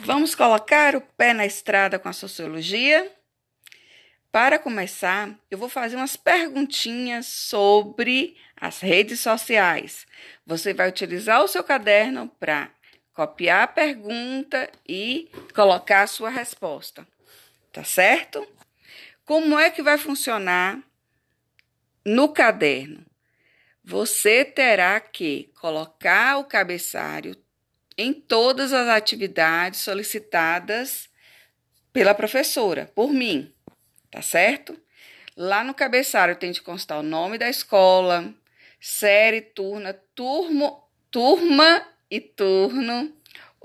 Vamos colocar o pé na estrada com a sociologia? Para começar, eu vou fazer umas perguntinhas sobre as redes sociais. Você vai utilizar o seu caderno para copiar a pergunta e colocar a sua resposta. Tá certo? Como é que vai funcionar no caderno? Você terá que colocar o cabeçalho em todas as atividades solicitadas pela professora, por mim, tá certo? Lá no cabeçalho tem de constar o nome da escola, série, turma, turmo, turma e turno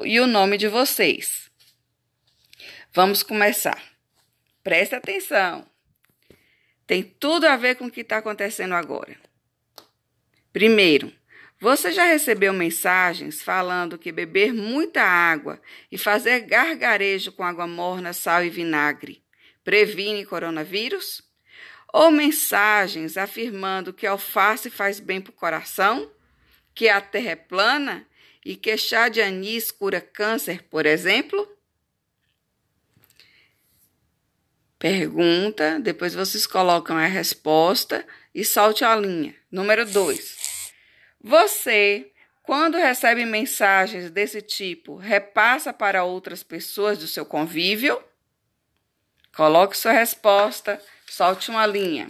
e o nome de vocês. Vamos começar. Presta atenção. Tem tudo a ver com o que está acontecendo agora. Primeiro, você já recebeu mensagens falando que beber muita água e fazer gargarejo com água morna, sal e vinagre previne coronavírus? Ou mensagens afirmando que alface faz bem para o coração, que a terra é plana e que chá de anis cura câncer, por exemplo? Pergunta, depois vocês colocam a resposta e salte a linha. Número 2. Você, quando recebe mensagens desse tipo, repassa para outras pessoas do seu convívio? Coloque sua resposta, solte uma linha.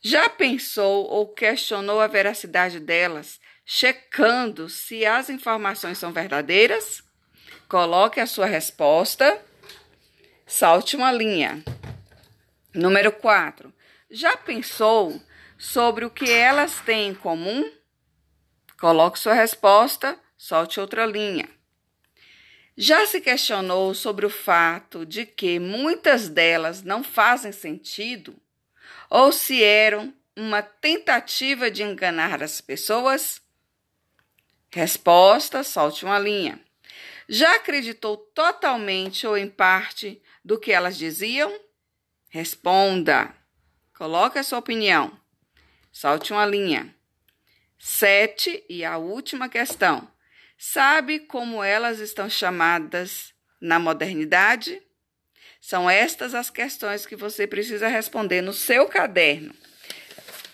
Já pensou ou questionou a veracidade delas, checando se as informações são verdadeiras? Coloque a sua resposta, salte uma linha. Número 4. Já pensou sobre o que elas têm em comum? Coloque sua resposta, solte outra linha. Já se questionou sobre o fato de que muitas delas não fazem sentido? Ou se eram uma tentativa de enganar as pessoas? Resposta: solte uma linha. Já acreditou totalmente ou em parte do que elas diziam? Responda. Coloque a sua opinião. Solte uma linha. Sete, e a última questão. Sabe como elas estão chamadas na modernidade? São estas as questões que você precisa responder no seu caderno.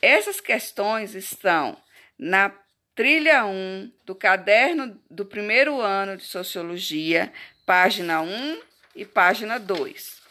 Essas questões estão na trilha 1 do caderno do primeiro ano de Sociologia, página 1 e página 2.